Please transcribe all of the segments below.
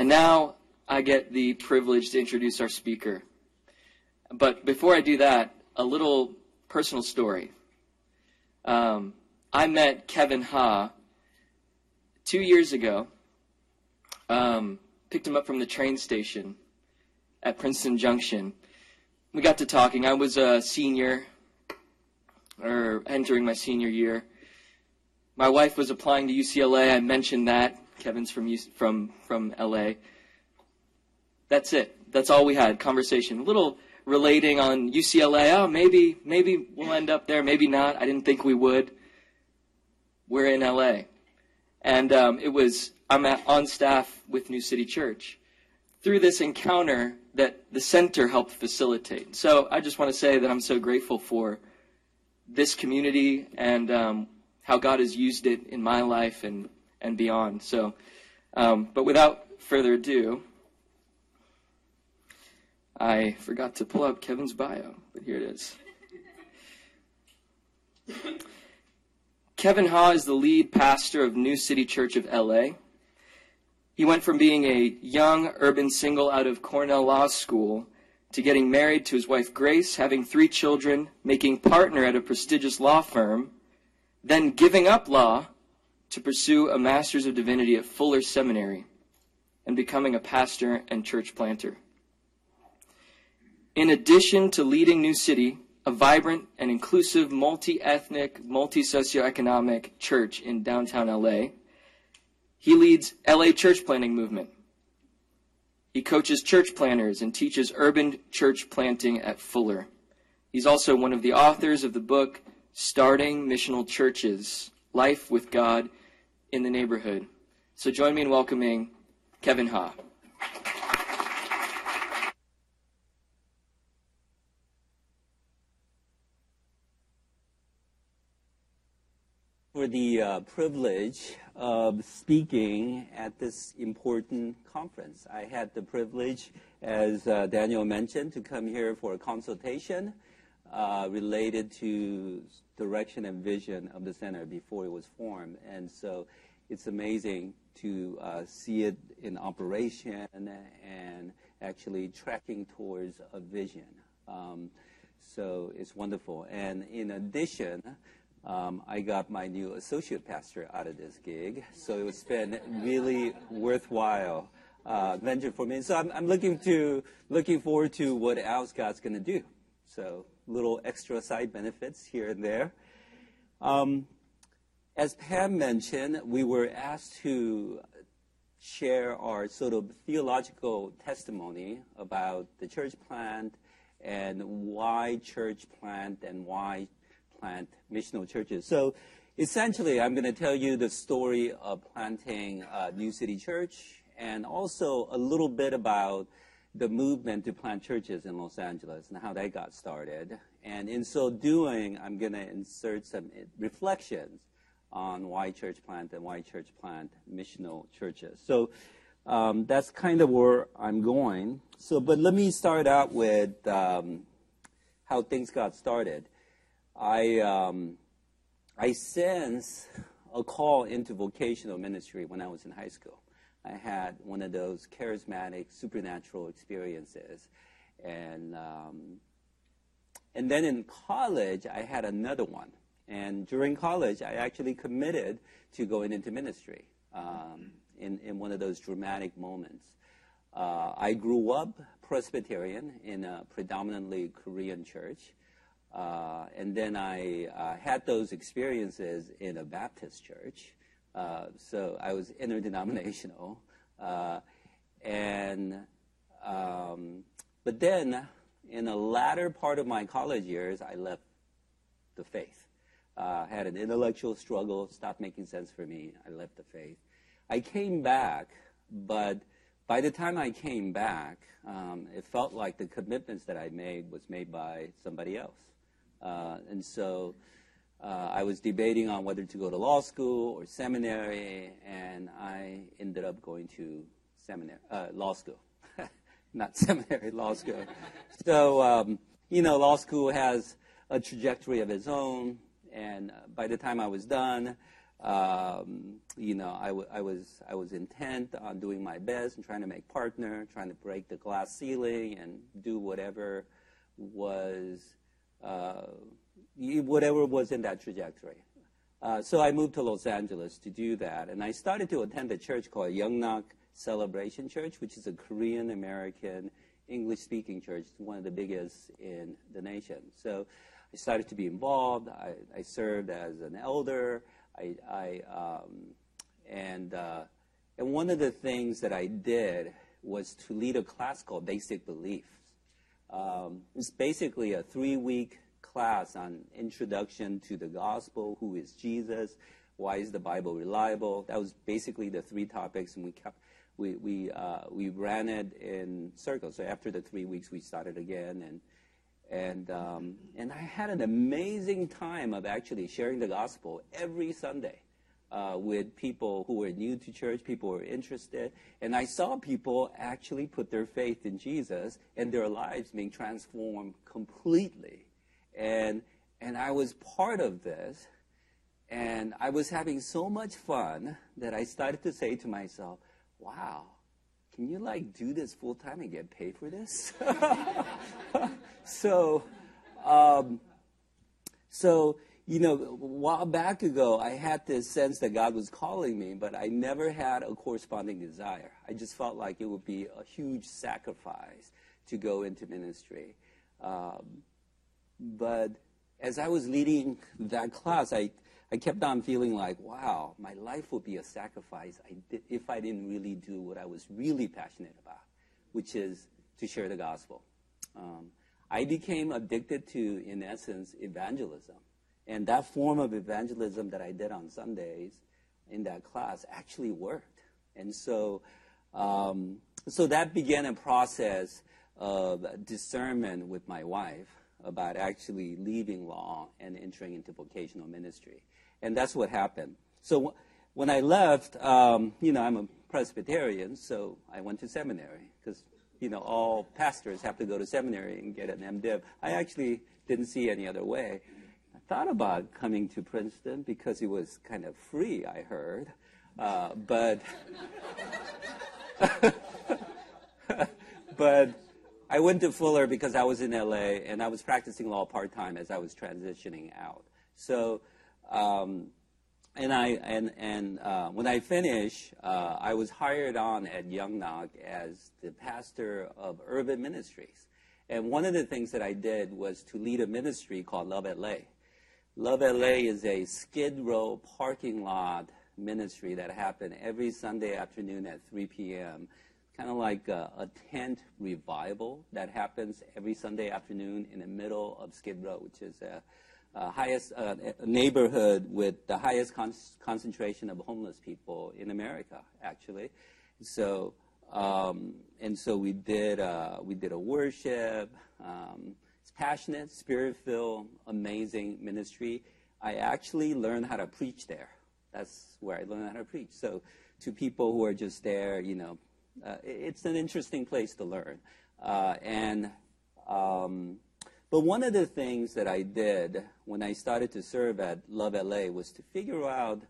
And now I get the privilege to introduce our speaker. But before I do that, a little personal story. Um, I met Kevin Haah two years ago. Um, picked him up from the train station at Princeton Junction. We got to talking. I was a senior, or entering my senior year. My wife was applying to UCLA. I mentioned that. Kevin's from from from LA. That's it. That's all we had. Conversation. A little relating on UCLA. Oh, maybe maybe we'll end up there. Maybe not. I didn't think we would. We're in LA, and um, it was I'm at, on staff with New City Church. Through this encounter that the center helped facilitate. So I just want to say that I'm so grateful for this community and um, how God has used it in my life and, and beyond. So, um, but without further ado, I forgot to pull up Kevin's bio, but here it is. Kevin Haah is the lead pastor of New City Church of LA. He went from being a young urban single out of Cornell Law School to getting married to his wife Grace, having three children, making partner at a prestigious law firm, then giving up law to pursue a Master's of Divinity at Fuller Seminary and becoming a pastor and church planter. In addition to leading New City, a vibrant and inclusive multi ethnic, multi socioeconomic church in downtown LA, he leads LA Church Planting Movement. He coaches church planters and teaches urban church planting at Fuller. He's also one of the authors of the book Starting Missional Churches Life with God in the Neighborhood. So join me in welcoming Kevin Haah. For the uh, privilege of speaking at this important conference. I had the privilege, as uh, Daniel mentioned, to come here for a consultation uh, related to direction and vision of the center before it was formed. And so it's amazing to uh, see it in operation and actually tracking towards a vision. Um, so it's wonderful. And in addition, um, I got my new associate pastor out of this gig, so it's been really worthwhile uh, venture for me. So I'm, I'm, looking to looking forward to what else God's going to do. So little extra side benefits here and there. Um, as Pam mentioned, we were asked to share our sort of theological testimony about the church plant and why church plant and why plant missional churches. So essentially, I'm going to tell you the story of planting a New City Church and also a little bit about the movement to plant churches in Los Angeles and how that got started. And in so doing, I'm going to insert some reflections on why church plant and why church plant missional churches. So um, that's kind of where I'm going. So, but let me start out with um, how things got started. I, um, I sense a call into vocational ministry when I was in high school. I had one of those charismatic, supernatural experiences. And, um, and then in college, I had another one. And during college, I actually committed to going into ministry um, in, in one of those dramatic moments. Uh, I grew up Presbyterian in a predominantly Korean church. Uh, and then I uh, had those experiences in a Baptist church. Uh, so I was interdenominational. Uh, and, um, but then in the latter part of my college years, I left the faith. Uh, had an intellectual struggle, stopped making sense for me. I left the faith. I came back, but by the time I came back, um, it felt like the commitments that I made was made by somebody else. Uh, and so uh, I was debating on whether to go to law school or seminary, and I ended up going to seminary, uh, law school, not seminary, law school. so, um, you know, law school has a trajectory of its own, and by the time I was done, Um, you know, I, w- I was I was intent on doing my best and trying to make partner, trying to break the glass ceiling and do whatever was uh, whatever was in that trajectory. Uh, so I moved to Los Angeles to do that, and I started to attend a church called Youngnak Celebration Church, which is a Korean American English speaking church, one of the biggest in the nation. So I started to be involved. I, I served as an elder. I, I um, and uh, and one of the things that I did was to lead a class called Basic Beliefs. Um, it's basically a three-week class on introduction to the gospel, who is Jesus, why is the Bible reliable. That was basically the three topics, and we kept we we uh, we ran it in circles. So after the three weeks, we started again, and and um, and I had an amazing time of actually sharing the gospel every Sunday. Uh, with people who were new to church, people who were interested, and I saw people actually put their faith in Jesus and their lives being transformed completely. And and I was part of this, and I was having so much fun that I started to say to myself, wow, can you like do this full time and get paid for this? so, um, so, you know, a while back ago, I had this sense that God was calling me, but I never had a corresponding desire. I just felt like it would be a huge sacrifice to go into ministry. Um, but as I was leading that class, I I kept on feeling like, wow, my life would be a sacrifice if I didn't really do what I was really passionate about, which is to share the gospel. Um, I became addicted to, in essence, evangelism. And that form of evangelism that I did on Sundays in that class actually worked. And so, um, so that began a process of discernment with my wife about actually leaving law and entering into vocational ministry. And that's what happened. So when I left, um, you know, I'm a Presbyterian, so I went to seminary because, you know, all pastors have to go to seminary and get an MDiv. I actually didn't see any other way. I thought about coming to Princeton because it was kind of free, I heard. Uh, but, but I went to Fuller because I was in LA and I was practicing law part time as I was transitioning out. So um, and I and and uh, when I finished, uh, I was hired on at Youngnak as the pastor of urban ministries. And one of the things that I did was to lead a ministry called Love LA. Love LA is a Skid Row parking lot ministry that happened every Sunday afternoon at 3 p.m. Kind of like a, a tent revival that happens every Sunday afternoon in the middle of Skid Row, which is a uh, highest uh, neighborhood with the highest con- concentration of homeless people in America, actually. So, um, and so we did uh, we did a worship. Um, it's passionate, spirit-filled, amazing ministry. I actually learned how to preach there. That's where I learned how to preach. So, to people who are just there, you know, uh, it's an interesting place to learn. Uh, and um, but one of the things that I did when I started to serve at Love LA was to figure out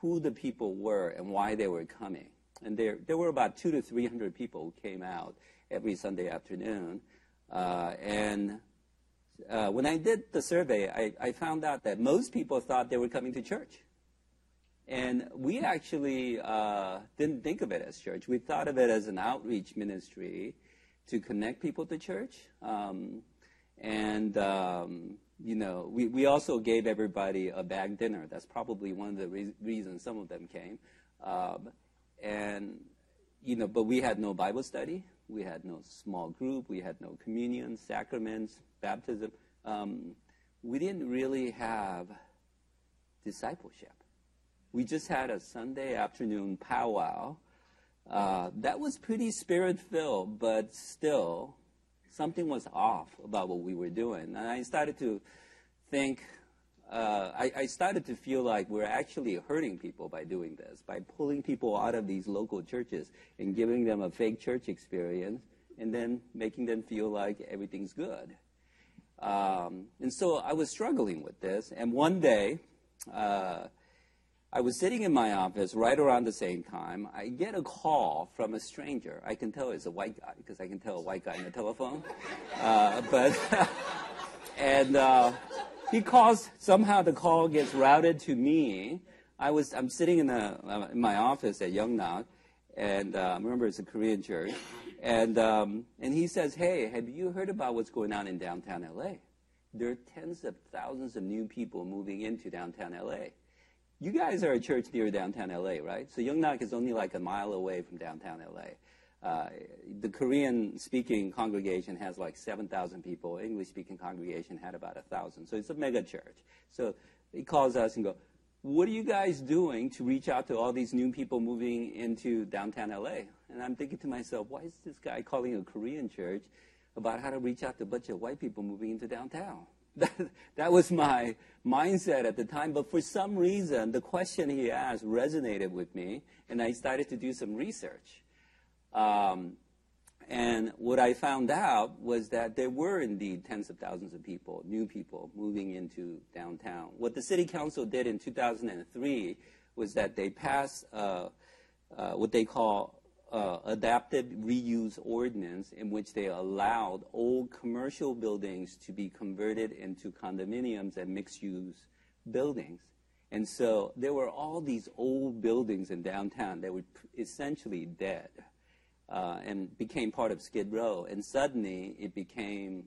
who the people were and why they were coming. And there, there were about two to 300 people who came out every Sunday afternoon. Uh, and uh, when I did the survey, I, I found out that most people thought they were coming to church. And we actually uh, didn't think of it as church. We thought of it as an outreach ministry to connect people to church. Um, and, um, you know, we, we also gave everybody a bag dinner. That's probably one of the re- reasons some of them came. Um, and, you know, but we had no Bible study. We had no small group. We had no communion, sacraments, baptism. Um, we didn't really have discipleship. We just had a Sunday afternoon powwow. Uh, that was pretty spirit filled, but still, something was off about what we were doing. And I started to think, uh, I, I, started to feel like we're actually hurting people by doing this, by pulling people out of these local churches and giving them a fake church experience and then making them feel like everything's good. Um, and so I was struggling with this. And one day, uh, I was sitting in my office right around the same time. I get a call from a stranger. I can tell it's a white guy because I can tell a white guy on the telephone. Uh, but and uh, he calls. Somehow the call gets routed to me. I was I'm sitting in, the, uh, in my office at Youngnak, and uh, remember it's a Korean church, and um, and he says, "Hey, have you heard about what's going on in downtown LA? There are tens of thousands of new people moving into downtown LA." You guys are a church near downtown LA, right? So Youngnak is only like a mile away from downtown LA. Uh, the Korean speaking congregation has like 7,000 people. English speaking congregation had about 1,000. So it's a mega church. So he calls us and go, what are you guys doing to reach out to all these new people moving into downtown LA? And I'm thinking to myself, why is this guy calling a Korean church about how to reach out to a bunch of white people moving into downtown? That, that was my mindset at the time. But for some reason, the question he asked resonated with me, and I started to do some research. Um, and what I found out was that there were indeed tens of thousands of people, new people, moving into downtown. What the city council did in 2003 was that they passed uh, uh, what they call uh, adaptive reuse ordinance in which they allowed old commercial buildings to be converted into condominiums and mixed use buildings. And so there were all these old buildings in downtown that were essentially dead uh, and became part of Skid Row. And suddenly it became,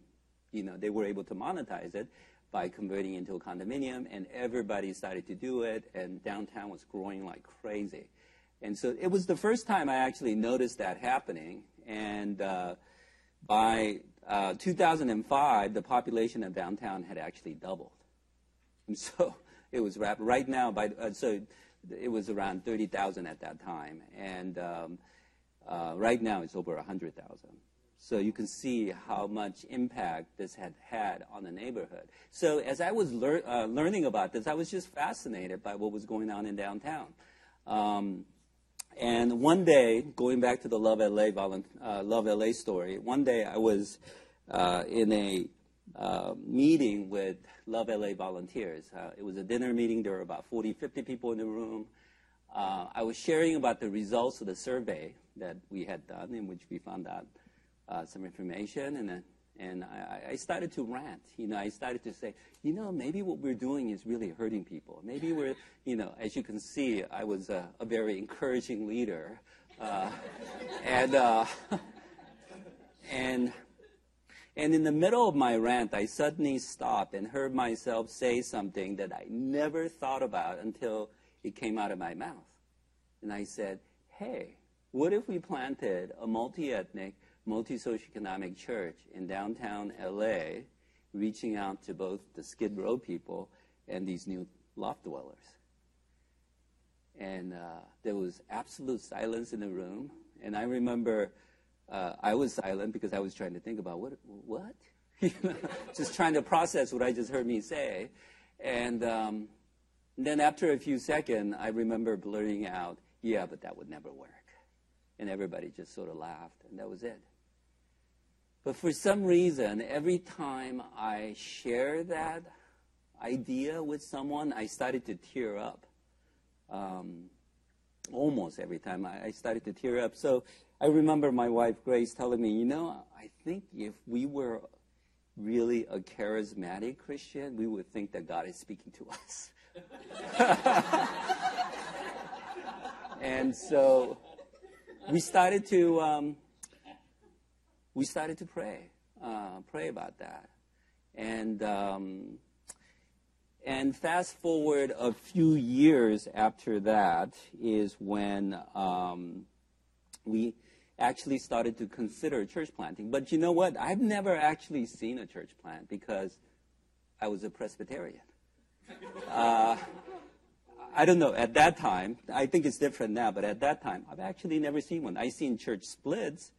you know, they were able to monetize it by converting into a condominium, and everybody started to do it, and downtown was growing like crazy. And so it was the first time I actually noticed that happening. And uh, by uh, 2005, the population of downtown had actually doubled. And so it was. Right now, by uh, so it was around 30,000 at that time, and um, uh, right now it's over 100,000. So you can see how much impact this had had on the neighborhood. So as I was lear- uh, learning about this, I was just fascinated by what was going on in downtown. Um, and one day, going back to the Love LA, uh, Love LA story, one day I was uh, in a uh, meeting with Love LA volunteers. Uh, it was a dinner meeting. There were about 40, 50 people in the room. Uh, I was sharing about the results of the survey that we had done, in which we found out uh, some information, and and I, I, started to rant. You know, I started to say, you know, maybe what we're doing is really hurting people. Maybe we're, you know, as you can see, I was a, a very encouraging leader, uh, and uh, and and in the middle of my rant, I suddenly stopped and heard myself say something that I never thought about until it came out of my mouth, and I said, "Hey, what if we planted a multi-ethnic?" Multi-socioeconomic church in downtown LA, reaching out to both the Skid Row people and these new loft dwellers. And uh, there was absolute silence in the room. And I remember uh, I was silent because I was trying to think about what, what? just trying to process what I just heard me say. And um, then after a few seconds, I remember blurting out, yeah, but that would never work. And everybody just sort of laughed, and that was it. But for some reason, every time I share that idea with someone, I started to tear up. Um, almost every time I, I started to tear up. So I remember my wife Grace telling me, you know, I think if we were really a charismatic Christian, we would think that God is speaking to us. and so we started to um, we started to pray, uh, pray about that. And, um, and fast forward a few years after that is when um, we actually started to consider church planting. But you know what? I've never actually seen a church plant because I was a Presbyterian. Uh, I don't know. At that time, I think it's different now, but at that time, I've actually never seen one. I've seen church splits,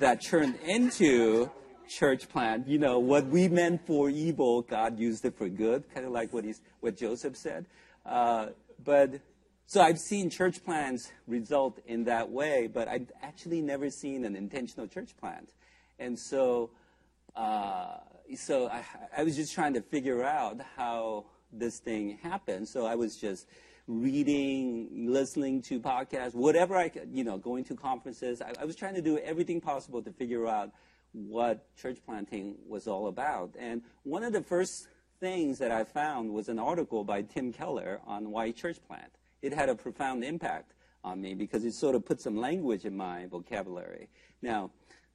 that turned into church plant. You know, what we meant for evil, God used it for good, kind of like what, he's, what Joseph said. Uh, but so I've seen church plants result in that way, but I've actually never seen an intentional church plant. And so, uh, so I, I was just trying to figure out how this thing happened. So I was just reading, listening to podcasts, whatever I could, you know, going to conferences. I, I was trying to do everything possible to figure out what church planting was all about. And one of the first things that I found was an article by Tim Keller on why church plant. It had a profound impact on me because it sort of put some language in my vocabulary. Now,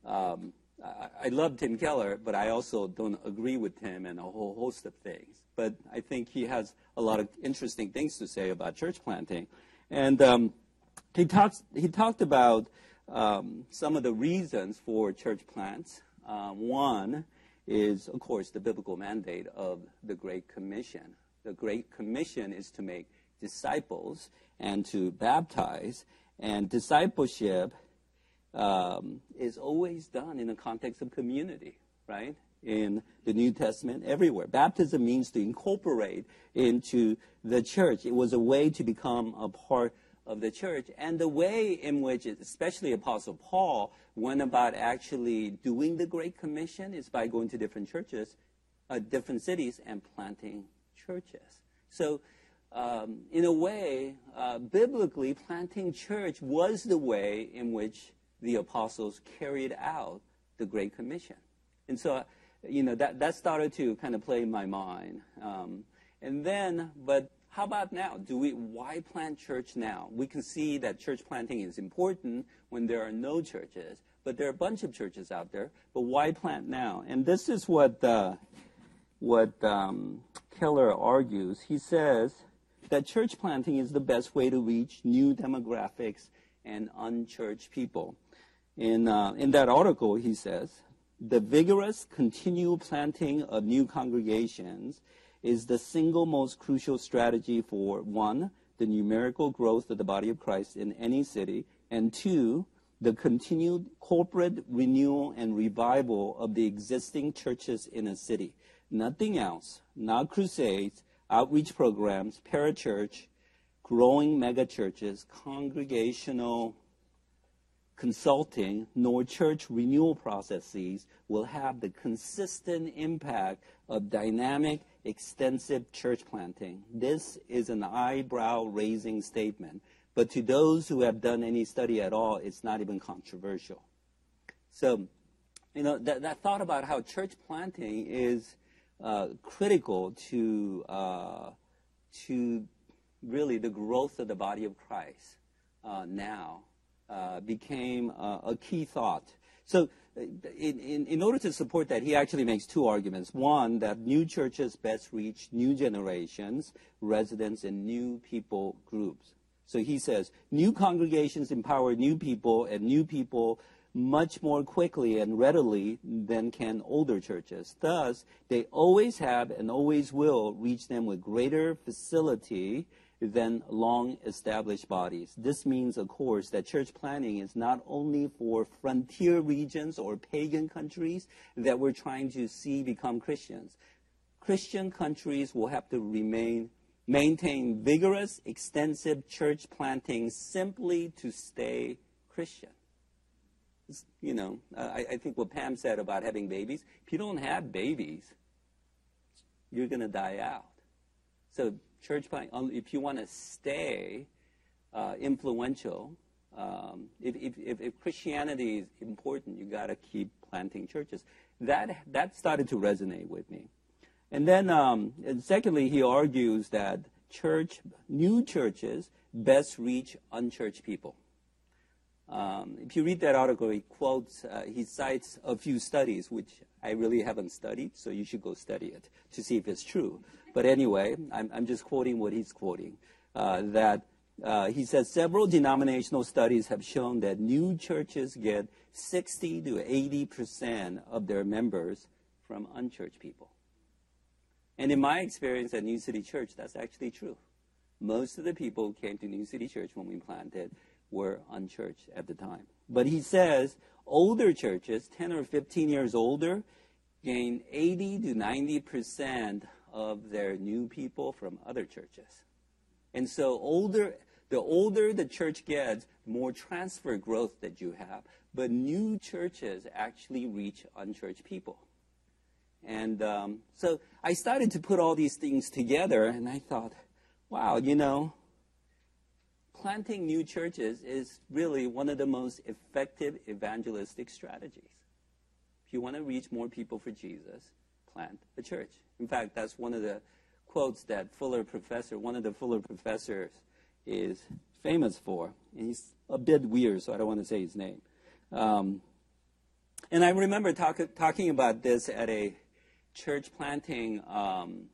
um, I, love Tim Keller, but I also don't agree with him and a whole host of things. But I think he has a lot of interesting things to say about church planting. And um, he, talks, he talked about um, some of the reasons for church plants. Uh, one is, of course, the biblical mandate of the Great Commission. The Great Commission is to make disciples and to baptize, and discipleship um, is always done in the context of community, right? In the New Testament, everywhere. Baptism means to incorporate into the church. It was a way to become a part of the church and the way in which, especially Apostle Paul, went about actually doing the Great Commission is by going to different churches, uh, different cities, and planting churches. So, um, in a way, uh, biblically, planting church was the way in which the apostles carried out the Great Commission. And so, you know, that, that started to kind of play in my mind. Um, and then, but how about now? Do we, why plant church now? We can see that church planting is important when there are no churches, but there are a bunch of churches out there, but why plant now? And this is what, uh, what um, Keller argues. He says that church planting is the best way to reach new demographics and unchurched people. In, uh, in that article, he says, the vigorous continued planting of new congregations is the single most crucial strategy for one, the numerical growth of the body of Christ in any city, and two, the continued corporate renewal and revival of the existing churches in a city. Nothing else, not crusades, outreach programs, parachurch, growing megachurches, congregational consulting nor church renewal processes will have the consistent impact of dynamic, extensive church planting. This is an eyebrow raising statement, but to those who have done any study at all, it's not even controversial. So, you know, that, that thought about how church planting is uh, critical to, uh, to really the growth of the body of Christ uh, now uh, became a key thought. So, uh, in, in, in, order to support that, he actually makes two arguments. One, that new churches best reach new generations, residents, and new people groups. So he says, new congregations empower new people, and new people much more quickly and readily than can older churches. Thus, they always have and always will reach them with greater facility than long established bodies. This means, of course, that church planting is not only for frontier regions or pagan countries that we're trying to see become Christians. Christian countries will have to remain maintain vigorous, extensive church planting simply to stay Christian. You know, I, I think what Pam said about having babies, if you don't have babies, you're going to die out. So church planting, if you want to stay uh, influential, um, if, if, if, Christianity is important, you got to keep planting churches. That, that started to resonate with me. And then, um, and secondly, he argues that church, new churches best reach unchurched people. Um, if you read that article, he quotes, uh, he cites a few studies, which I really haven't studied, so you should go study it to see if it's true. But anyway, I'm, I'm just quoting what he's quoting. Uh, that uh, he says several denominational studies have shown that new churches get 60 to 80 percent of their members from unchurched people. And in my experience at New City Church, that's actually true. Most of the people who came to New City Church when we planted were unchurched at the time. But he says older churches, 10 or 15 years older, gain 80 to 90 percent of their new people from other churches. And so older, the older the church gets, more transfer growth that you have. But new churches actually reach unchurched people. And um, so I started to put all these things together, and I thought, wow, you know, planting new churches is really one of the most effective evangelistic strategies. If you want to reach more people for Jesus, plant a church. In fact, that's one of the quotes that Fuller professor, one of the Fuller professors, is famous for. And he's a bit weird, so I don't want to say his name. Um, and I remember talk, talking about this at a church planting um,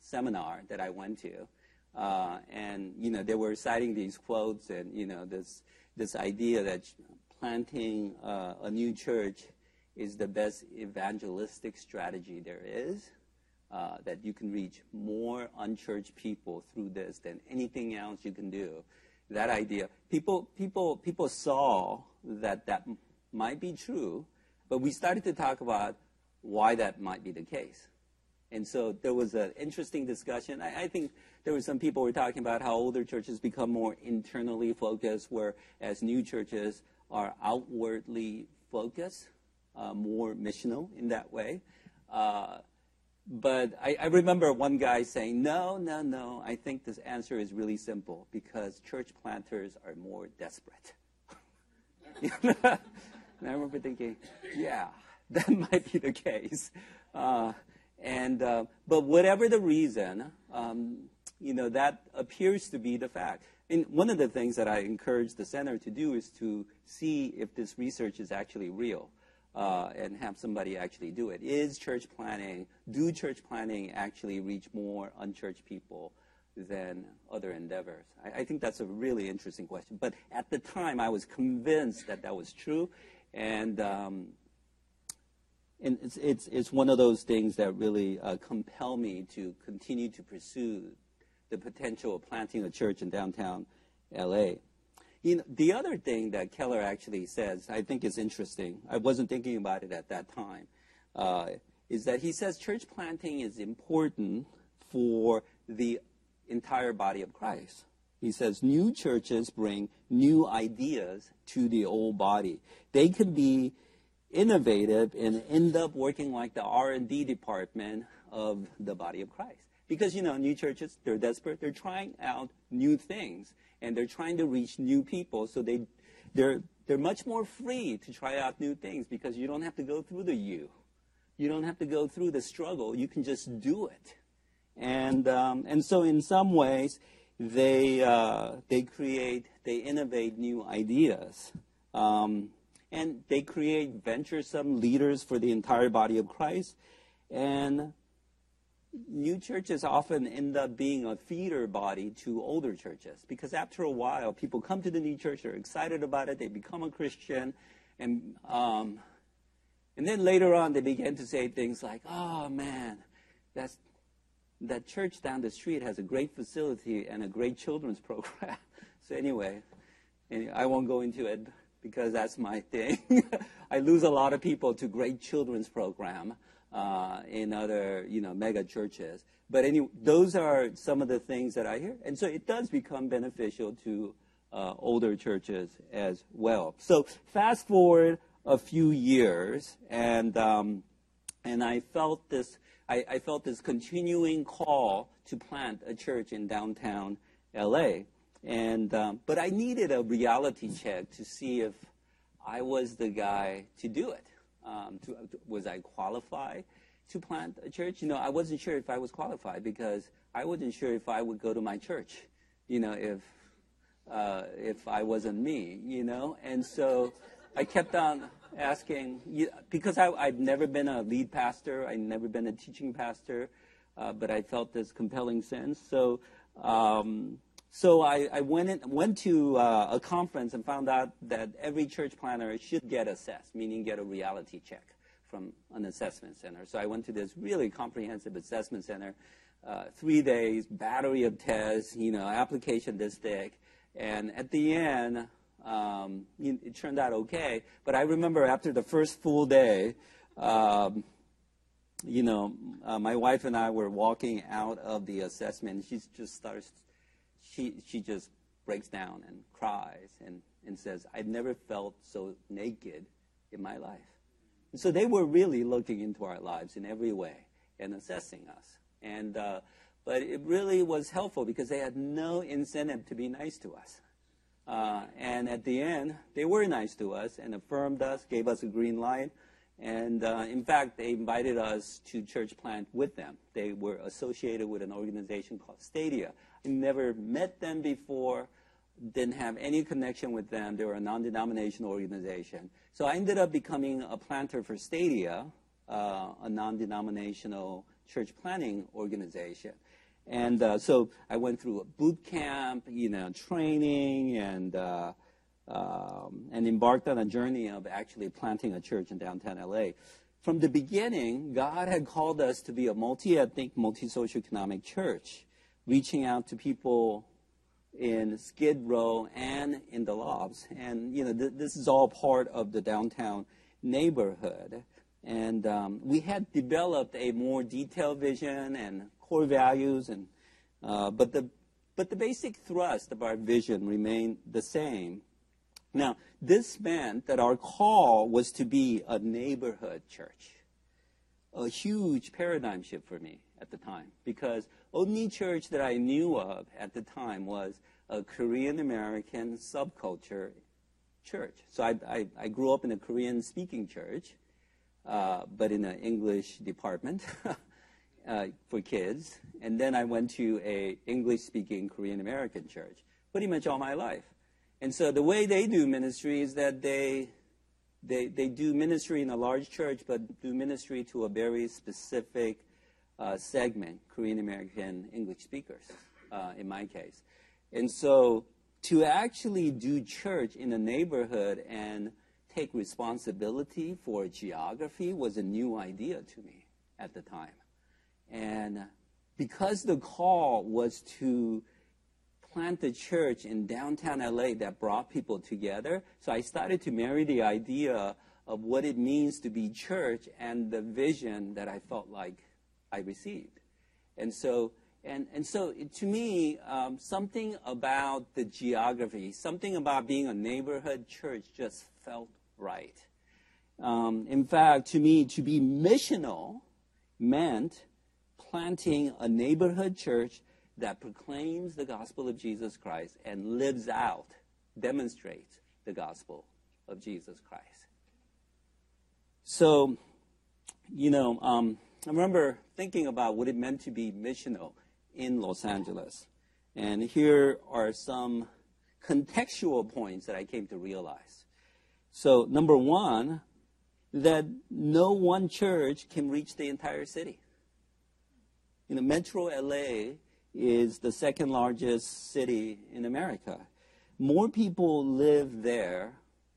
seminar that I went to. Uh, and, you know, they were citing these quotes and, you know, this, this idea that planting uh, a new church is the best evangelistic strategy there is. Uh, that you can reach more unchurched people through this than anything else you can do. That idea, people, people, people saw that that might be true, but we started to talk about why that might be the case. And so there was an interesting discussion. I, I, think there were some people were talking about how older churches become more internally focused, whereas new churches are outwardly focused, more missional in that way. Uh, but I, I, remember one guy saying, no, no, no, I think this answer is really simple because church planters are more desperate. and I remember thinking, yeah, that might be the case. Uh, and, uh, but whatever the reason, um, you know, that appears to be the fact. And one of the things that I encourage the center to do is to see if this research is actually real uh, and have somebody actually do it. Is church planting, do church planting actually reach more unchurched people than other endeavors? I, I, think that's a really interesting question. But at the time, I was convinced that that was true. And, um, and it's, it's, it's one of those things that really uh, compel me to continue to pursue the potential of planting a church in downtown LA. You know, the other thing that Keller actually says, I think is interesting, I wasn't thinking about it at that time, uh, is that he says church planting is important for the entire body of Christ. He says new churches bring new ideas to the old body. They can be innovative and end up working like the R&D department of the body of Christ. Because, you know, new churches, they're desperate. They're trying out new things and they're trying to reach new people. So they, they're, they're much more free to try out new things because you don't have to go through the you. You don't have to go through the struggle. You can just do it. And, um, and so in some ways, they, uh, they create, they innovate new ideas. Um, and they create venturesome leaders for the entire body of Christ. And new churches often end up being a feeder body to older churches because after a while, people come to the new church, they're excited about it, they become a Christian, and um, and then later on, they begin to say things like, "Oh man, that's that church down the street has a great facility and a great children's program." so anyway, I won't go into it because that's my thing. I lose a lot of people to great children's program uh, in other, you know, mega churches. But anyway, those are some of the things that I hear. And so it does become beneficial to uh, older churches as well. So fast forward a few years, and, um, and I felt this, I, I felt this continuing call to plant a church in downtown LA. And, um, but I needed a reality check to see if I was the guy to do it um, to, was I qualified to plant a church? You know, I wasn't sure if I was qualified because I wasn't sure if I would go to my church, you know, if, uh, if I wasn't me, you know? And so I kept on asking, because I, I'd never been a lead pastor, I'd never been a teaching pastor, uh, but I felt this compelling sense. So, um, so I, I went, in, went to uh, a conference and found out that every church planter should get assessed, meaning get a reality check from an assessment center. So I went to this really comprehensive assessment center, uh, three days, battery of tests, you know, application this thick. And at the end, um, it turned out okay. But I remember after the first full day, um, you know, uh, my wife and I were walking out of the assessment. She just starts she, she just breaks down and cries and, and says, I've never felt so naked in my life. And so they were really looking into our lives in every way and assessing us. And, uh, but it really was helpful because they had no incentive to be nice to us. Uh, and at the end, they were nice to us and affirmed us, gave us a green light. And uh, in fact, they invited us to church plant with them. They were associated with an organization called Stadia. I never met them before, didn't have any connection with them. They were a non denominational organization. So I ended up becoming a planter for Stadia, uh, a non denominational church planting organization. And uh, so I went through a boot camp, you know, training, and uh, um, and embarked on a journey of actually planting a church in downtown LA. From the beginning, God had called us to be a multi-ethnic, multi-socioeconomic church, reaching out to people in Skid Row and in the lofts. And you know, th- this is all part of the downtown neighborhood. And um, we had developed a more detailed vision and core values, and uh, but the but the basic thrust of our vision remained the same. Now, this meant that our call was to be a neighborhood church. A huge paradigm shift for me at the time because only church that I knew of at the time was a Korean American subculture church. So I, I, I, grew up in a Korean speaking church, uh, but in an English department. uh, for kids, and then I went to a English-speaking Korean American church pretty much all my life. And so the way they do ministry is that they they they do ministry in a large church, but do ministry to a very specific uh, segment, Korean American English speakers, uh, in my case. And so to actually do church in a neighborhood and take responsibility for geography was a new idea to me at the time. And because the call was to plant a church in downtown LA that brought people together, so I started to marry the idea of what it means to be church and the vision that I felt like I received. And so, and, and so to me, um, something about the geography, something about being a neighborhood church just felt right. Um, in fact, to me, to be missional meant planting a neighborhood church that proclaims the gospel of Jesus Christ and lives out, demonstrates the gospel of Jesus Christ. So, you know, um, I remember thinking about what it meant to be missional in Los Angeles. And here are some contextual points that I came to realize. So, number one, that no one church can reach the entire city. You know, Metro LA is the second largest city in America. More people live there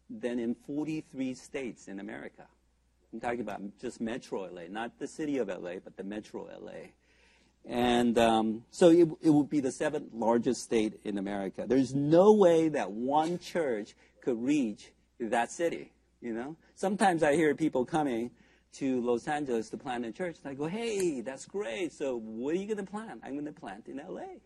than in 43 states in America. I'm talking about just Metro LA, not the city of LA, but the Metro LA. And um, so it, it would be the seventh largest state in America. There's no way that one church could reach that city. You know, sometimes I hear people coming to Los Angeles to plant a church. And I go, hey, that's great. So what are you going to plant? I'm going to plant in LA.